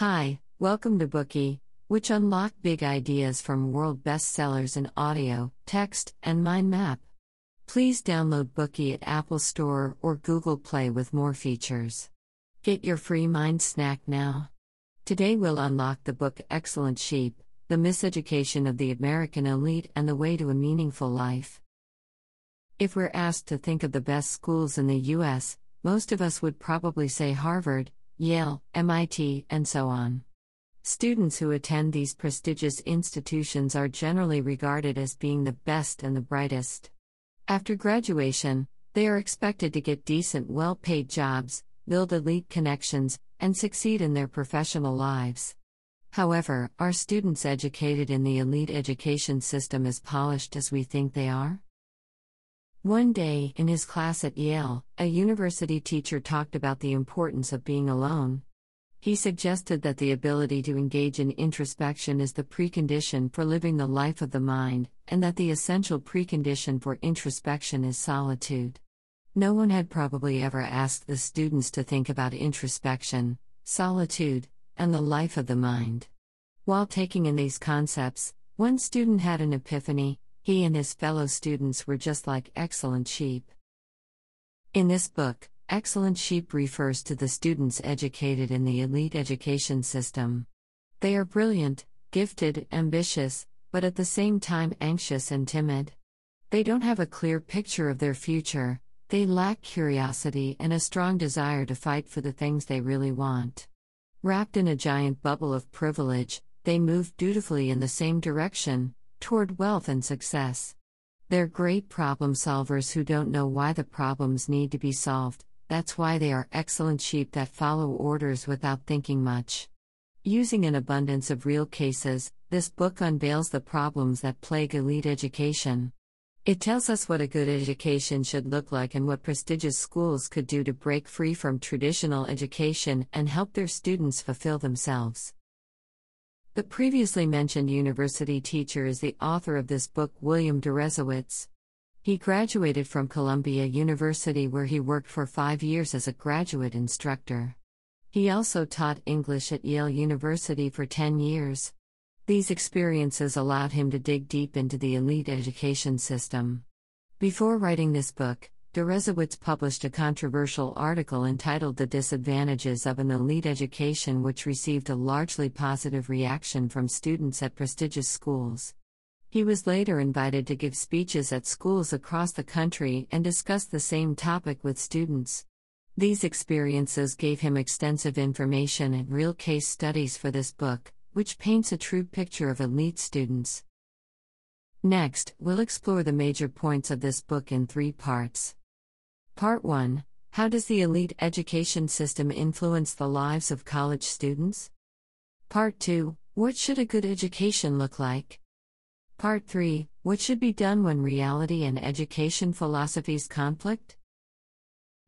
Hi, welcome to Bookey, which unlock big ideas from world bestsellers in audio, text, and mind map. Please download Bookey at Apple Store or Google Play with more features. Get your free mind snack now. Today we'll unlock the book Excellent Sheep The Miseducation of the American Elite and the Way to a Meaningful Life. If we're asked to think of the best schools in the U.S., most of us would probably say Harvard, Yale, MIT, and so on. Students who attend these prestigious institutions are generally regarded as being the best and the brightest. After graduation, they are expected to get decent, well paid jobs, build elite connections, and succeed in their professional lives. However, are students educated in the elite education system as polished as we think they are? One day, in his class at Yale, a university teacher talked about the importance of being alone. He suggested that the ability to engage in introspection is the precondition for living the life of the mind, and that the essential precondition for introspection is solitude. No one had probably ever asked the students to think about introspection, solitude, and the life of the mind. While taking in these concepts, one student had an epiphany he and his fellow students were just like excellent sheep. In this book, excellent sheep refers to the students educated in the elite education system. They are brilliant, gifted, ambitious, but at the same time anxious and timid. They don't have a clear picture of their future, they lack curiosity and a strong desire to fight for the things they really want. Wrapped in a giant bubble of privilege, they move dutifully in the same direction, toward wealth and success. They're great problem solvers who don't know why the problems need to be solved, that's why they are excellent sheep that follow orders without thinking much. Using an abundance of real cases, this book unveils the problems that plague elite education. It tells us what a good education should look like and what prestigious schools could do to break free from traditional education and help their students fulfill themselves. The previously mentioned university teacher is the author of this book, William Deresiewicz. He graduated from Columbia University, where he worked for five years as a graduate instructor. He also taught English at Yale University for 10 years. These experiences allowed him to dig deep into the elite education system. Before writing this book, Deresiewicz published a controversial article entitled The Disadvantages of an Elite Education, which received a largely positive reaction from students at prestigious schools. He was later invited to give speeches at schools across the country and discuss the same topic with students. These experiences gave him extensive information and real case studies for this book, which paints a true picture of elite students. Next, we'll explore the major points of this book in three parts. Part 1 How does the elite education system influence the lives of college students? Part 2 What should a good education look like? Part 3 What should be done when reality and education philosophies conflict?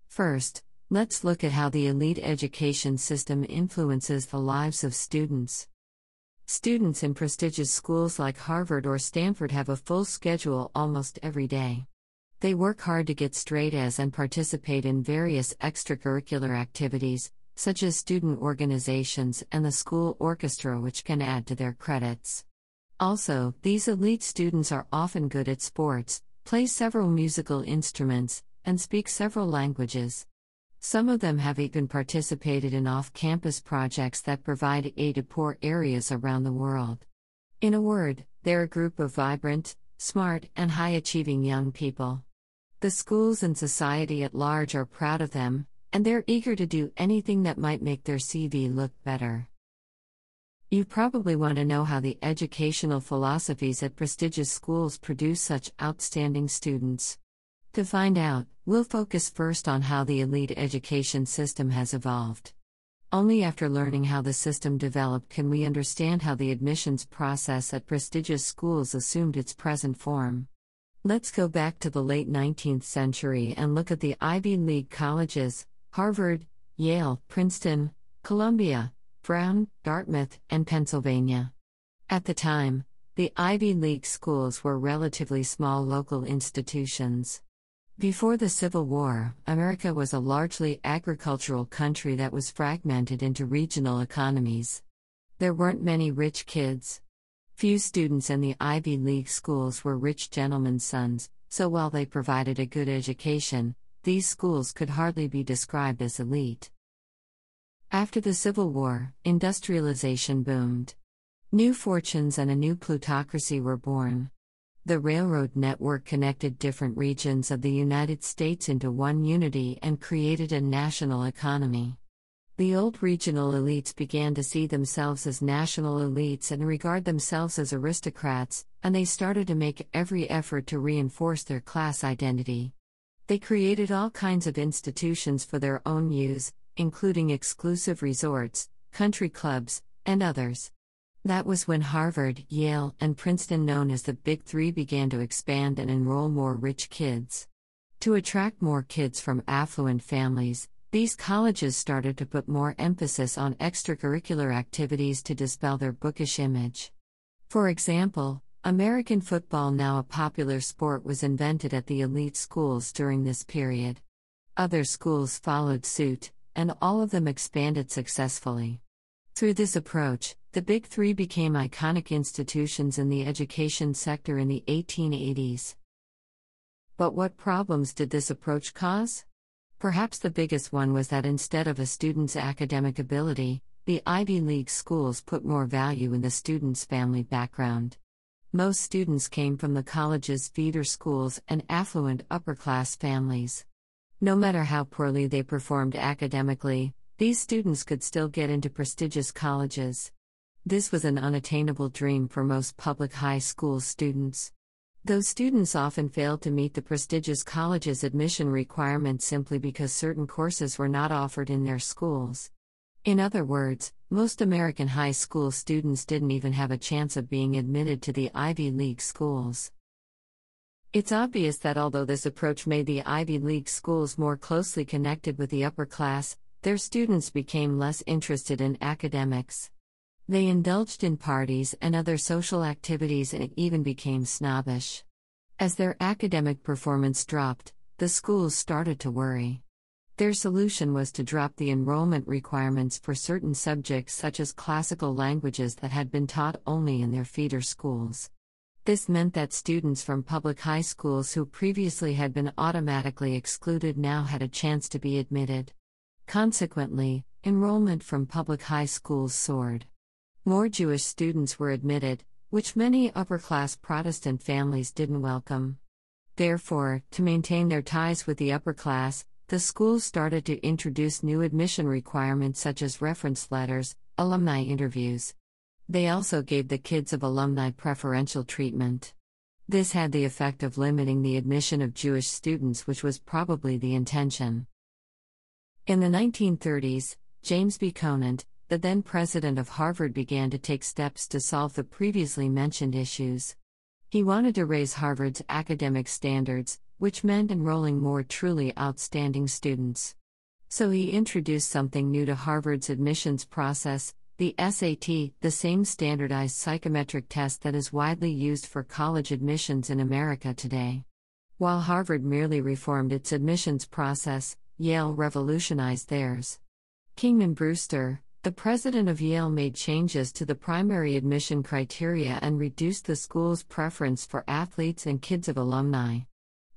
First, let's look at how the elite education system influences the lives of students. Students in prestigious schools like Harvard or Stanford have a full schedule almost every day. They work hard to get straight A's and participate in various extracurricular activities, such as student organizations and the school orchestra, which can add to their credits. Also, these elite students are often good at sports, play several musical instruments, and speak several languages. Some of them have even participated in off campus projects that provide aid to poor areas around the world. In a word, they're a group of vibrant, smart, and high achieving young people. The schools and society at large are proud of them, and they're eager to do anything that might make their CV look better. You probably want to know how the educational philosophies at prestigious schools produce such outstanding students. To find out, we'll focus first on how the elite education system has evolved. Only after learning how the system developed can we understand how the admissions process at prestigious schools assumed its present form. Let's go back to the late 19th century and look at the Ivy League colleges Harvard, Yale, Princeton, Columbia, Brown, Dartmouth, and Pennsylvania. At the time, the Ivy League schools were relatively small local institutions. Before the Civil War, America was a largely agricultural country that was fragmented into regional economies. There weren't many rich kids. Few students in the Ivy League schools were rich gentlemen's sons, so while they provided a good education, these schools could hardly be described as elite. After the Civil War, industrialization boomed. New fortunes and a new plutocracy were born. The railroad network connected different regions of the United States into one unity and created a national economy. The old regional elites began to see themselves as national elites and regard themselves as aristocrats, and they started to make every effort to reinforce their class identity. They created all kinds of institutions for their own use, including exclusive resorts, country clubs, and others. That was when Harvard, Yale, and Princeton, known as the Big Three, began to expand and enroll more rich kids. To attract more kids from affluent families, these colleges started to put more emphasis on extracurricular activities to dispel their bookish image. For example, American football, now a popular sport, was invented at the elite schools during this period. Other schools followed suit, and all of them expanded successfully. Through this approach, the Big Three became iconic institutions in the education sector in the 1880s. But what problems did this approach cause? Perhaps the biggest one was that instead of a student's academic ability, the Ivy League schools put more value in the student's family background. Most students came from the college's feeder schools and affluent upper class families. No matter how poorly they performed academically, these students could still get into prestigious colleges. This was an unattainable dream for most public high school students. Those students often failed to meet the prestigious college's admission requirements simply because certain courses were not offered in their schools. In other words, most American high school students didn't even have a chance of being admitted to the Ivy League schools. It's obvious that although this approach made the Ivy League schools more closely connected with the upper class, their students became less interested in academics. They indulged in parties and other social activities and even became snobbish. As their academic performance dropped, the schools started to worry. Their solution was to drop the enrollment requirements for certain subjects such as classical languages that had been taught only in their feeder schools. This meant that students from public high schools who previously had been automatically excluded now had a chance to be admitted. Consequently, enrollment from public high schools soared. More Jewish students were admitted, which many upper class Protestant families didn't welcome. Therefore, to maintain their ties with the upper class, the schools started to introduce new admission requirements such as reference letters, alumni interviews. They also gave the kids of alumni preferential treatment. This had the effect of limiting the admission of Jewish students, which was probably the intention. In the 1930s, James B. Conant, the then president of Harvard began to take steps to solve the previously mentioned issues. He wanted to raise Harvard's academic standards, which meant enrolling more truly outstanding students. So he introduced something new to Harvard's admissions process the SAT, the same standardized psychometric test that is widely used for college admissions in America today. While Harvard merely reformed its admissions process, Yale revolutionized theirs. Kingman Brewster, the president of Yale made changes to the primary admission criteria and reduced the school's preference for athletes and kids of alumni.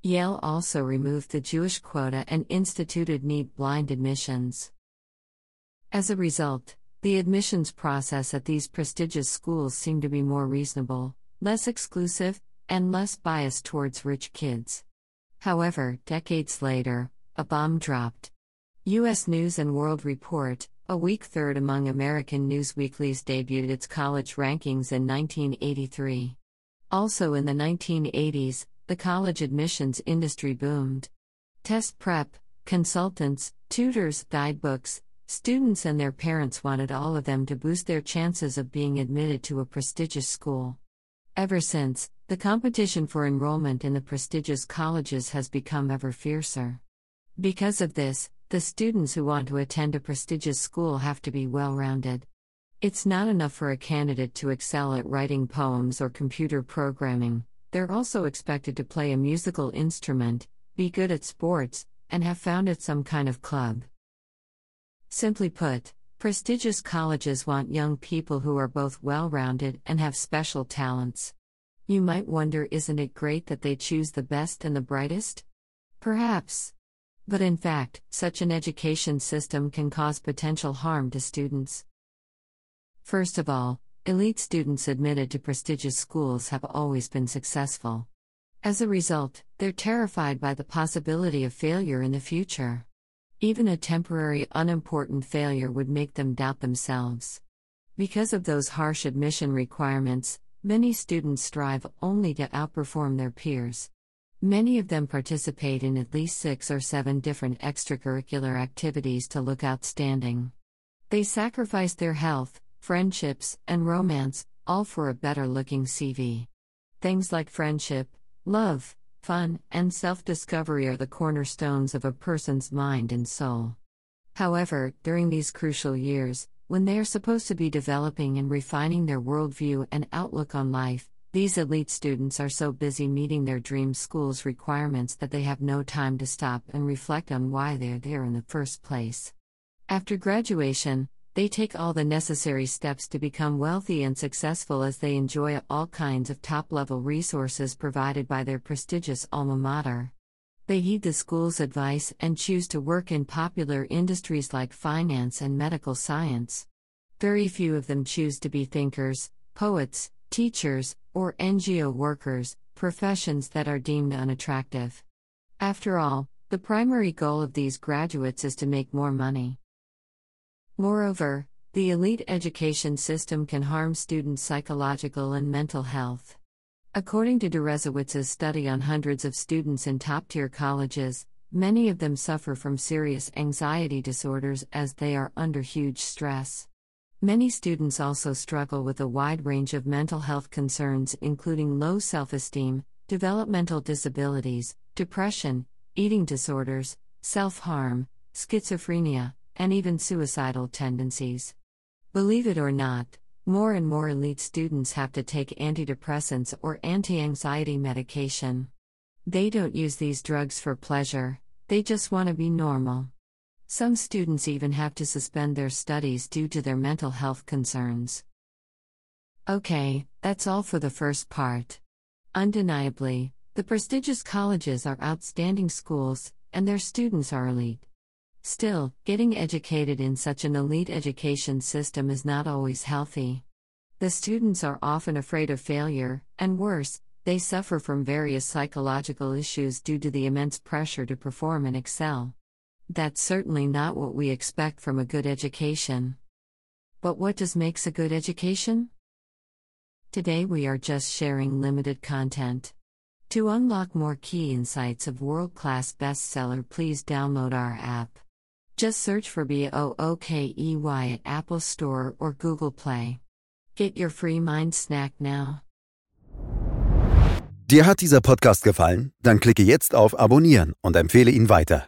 Yale also removed the Jewish quota and instituted need blind admissions. As a result, the admissions process at these prestigious schools seemed to be more reasonable, less exclusive, and less biased towards rich kids. However, decades later, a bomb dropped. U.S. News and World Report, a weak third among American newsweeklies debuted its college rankings in 1983. Also in the 1980s, the college admissions industry boomed. Test prep, consultants, tutors, guidebooks, students, and their parents wanted all of them to boost their chances of being admitted to a prestigious school. Ever since, the competition for enrollment in the prestigious colleges has become ever fiercer. Because of this, the students who want to attend a prestigious school have to be well rounded. It's not enough for a candidate to excel at writing poems or computer programming, they're also expected to play a musical instrument, be good at sports, and have founded some kind of club. Simply put, prestigious colleges want young people who are both well rounded and have special talents. You might wonder isn't it great that they choose the best and the brightest? Perhaps. But in fact, such an education system can cause potential harm to students. First of all, elite students admitted to prestigious schools have always been successful. As a result, they're terrified by the possibility of failure in the future. Even a temporary, unimportant failure would make them doubt themselves. Because of those harsh admission requirements, many students strive only to outperform their peers. Many of them participate in at least six or seven different extracurricular activities to look outstanding. They sacrifice their health, friendships, and romance, all for a better looking CV. Things like friendship, love, fun, and self discovery are the cornerstones of a person's mind and soul. However, during these crucial years, when they are supposed to be developing and refining their worldview and outlook on life, these elite students are so busy meeting their dream school's requirements that they have no time to stop and reflect on why they're there in the first place. After graduation, they take all the necessary steps to become wealthy and successful as they enjoy all kinds of top level resources provided by their prestigious alma mater. They heed the school's advice and choose to work in popular industries like finance and medical science. Very few of them choose to be thinkers, poets, teachers, or NGO workers, professions that are deemed unattractive. After all, the primary goal of these graduates is to make more money. Moreover, the elite education system can harm students' psychological and mental health. According to Deresiewicz's study on hundreds of students in top tier colleges, many of them suffer from serious anxiety disorders as they are under huge stress. Many students also struggle with a wide range of mental health concerns, including low self esteem, developmental disabilities, depression, eating disorders, self harm, schizophrenia, and even suicidal tendencies. Believe it or not, more and more elite students have to take antidepressants or anti anxiety medication. They don't use these drugs for pleasure, they just want to be normal. Some students even have to suspend their studies due to their mental health concerns. Okay, that's all for the first part. Undeniably, the prestigious colleges are outstanding schools, and their students are elite. Still, getting educated in such an elite education system is not always healthy. The students are often afraid of failure, and worse, they suffer from various psychological issues due to the immense pressure to perform and excel. That's certainly not what we expect from a good education. But what does makes a good education? Today we are just sharing limited content. To unlock more key insights of world-class bestseller, please download our app. Just search for BOOKEY at Apple Store or Google Play. Get your free mind snack now. Dir hat dieser Podcast gefallen? Dann klicke jetzt auf Abonnieren und empfehle ihn weiter.